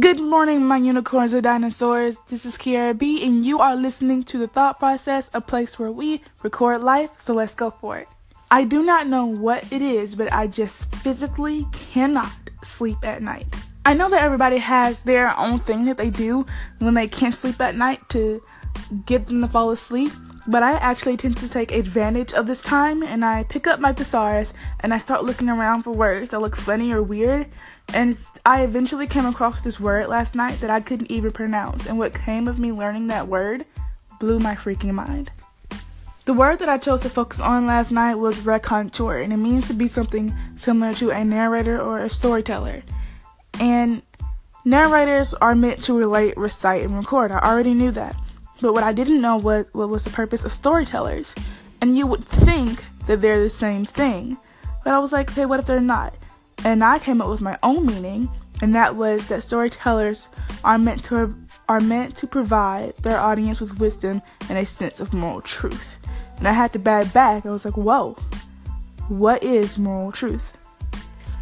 Good morning, my unicorns and dinosaurs. This is Kiara B, and you are listening to The Thought Process, a place where we record life, so let's go for it. I do not know what it is, but I just physically cannot sleep at night. I know that everybody has their own thing that they do when they can't sleep at night to get them to fall asleep, but I actually tend to take advantage of this time and I pick up my thesaurus and I start looking around for words that look funny or weird and I eventually came across this word last night that I couldn't even pronounce, and what came of me learning that word blew my freaking mind. The word that I chose to focus on last night was raconteur, and it means to be something similar to a narrator or a storyteller. And narrators are meant to relate, recite, and record. I already knew that. But what I didn't know was what was the purpose of storytellers. And you would think that they're the same thing. But I was like, okay, what if they're not? And I came up with my own meaning, and that was that storytellers are meant to are meant to provide their audience with wisdom and a sense of moral truth. And I had to bat back. I was like, "Whoa, what is moral truth?"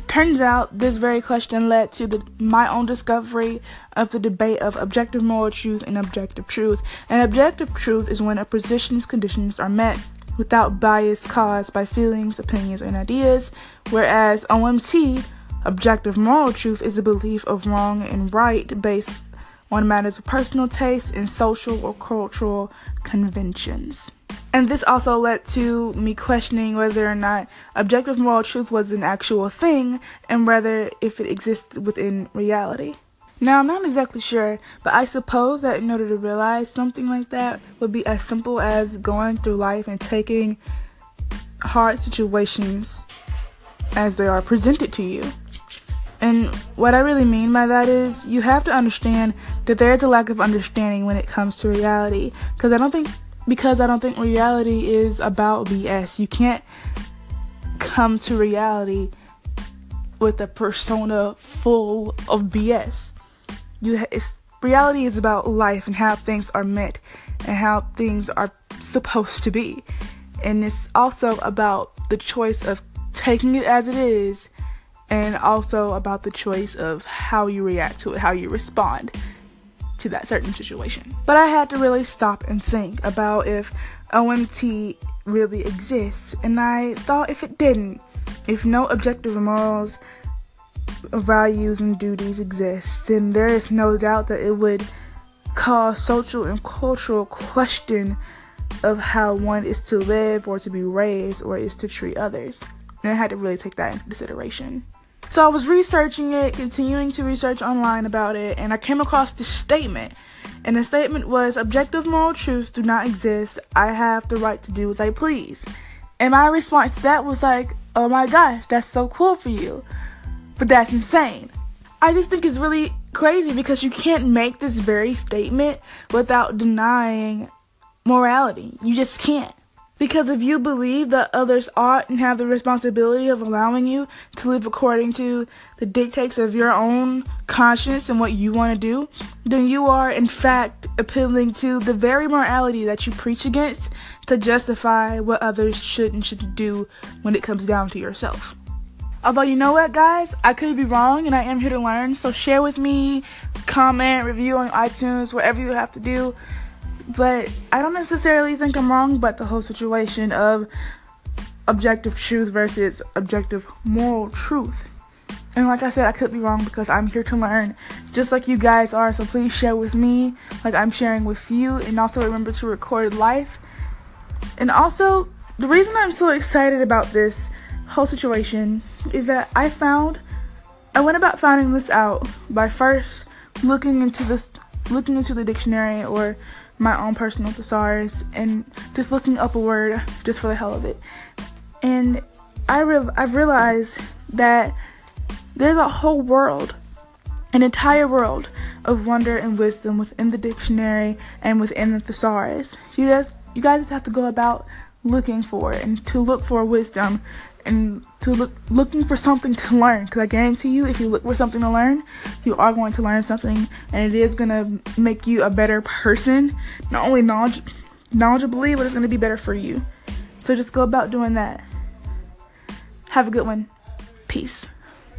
Turns out this very question led to the, my own discovery of the debate of objective moral truth and objective truth. And objective truth is when a position's conditions are met without bias caused by feelings, opinions, and ideas, whereas OMT, objective moral truth, is a belief of wrong and right based on matters of personal taste and social or cultural conventions. And this also led to me questioning whether or not objective moral truth was an actual thing and whether if it existed within reality. Now, I'm not exactly sure, but I suppose that in order to realize something like that would be as simple as going through life and taking hard situations as they are presented to you. And what I really mean by that is you have to understand that there is a lack of understanding when it comes to reality because I don't think because I don't think reality is about BS. You can't come to reality with a persona full of BS you reality is about life and how things are meant and how things are supposed to be. And it's also about the choice of taking it as it is and also about the choice of how you react to it how you respond to that certain situation. But i had to really stop and think about if omt really exists. And i thought if it didn't if no objective morals values and duties exist, then there is no doubt that it would cause social and cultural question of how one is to live or to be raised or is to treat others. And I had to really take that into consideration. So I was researching it, continuing to research online about it, and I came across this statement. And the statement was objective moral truths do not exist. I have the right to do as I please. And my response to that was like, oh my gosh, that's so cool for you. But that's insane. I just think it's really crazy because you can't make this very statement without denying morality. You just can't. Because if you believe that others ought and have the responsibility of allowing you to live according to the dictates of your own conscience and what you want to do, then you are in fact appealing to the very morality that you preach against to justify what others should and shouldn't do when it comes down to yourself. Although, you know what, guys? I could be wrong and I am here to learn. So, share with me, comment, review on iTunes, whatever you have to do. But I don't necessarily think I'm wrong, but the whole situation of objective truth versus objective moral truth. And like I said, I could be wrong because I'm here to learn just like you guys are. So please share with me like I'm sharing with you. And also remember to record life. And also, the reason I'm so excited about this whole situation is that I found I went about finding this out by first looking into the looking into the dictionary or my own personal thesaurus and just looking up a word just for the hell of it. And I re- I've realized that there's a whole world, an entire world of wonder and wisdom within the dictionary and within the thesaurus. You guys, you guys just have to go about looking for it and to look for wisdom and to look looking for something to learn because i guarantee you if you look for something to learn you are going to learn something and it is going to make you a better person. Not only knowledge knowledgeably but it's going to be better for you. So just go about doing that. Have a good one. Peace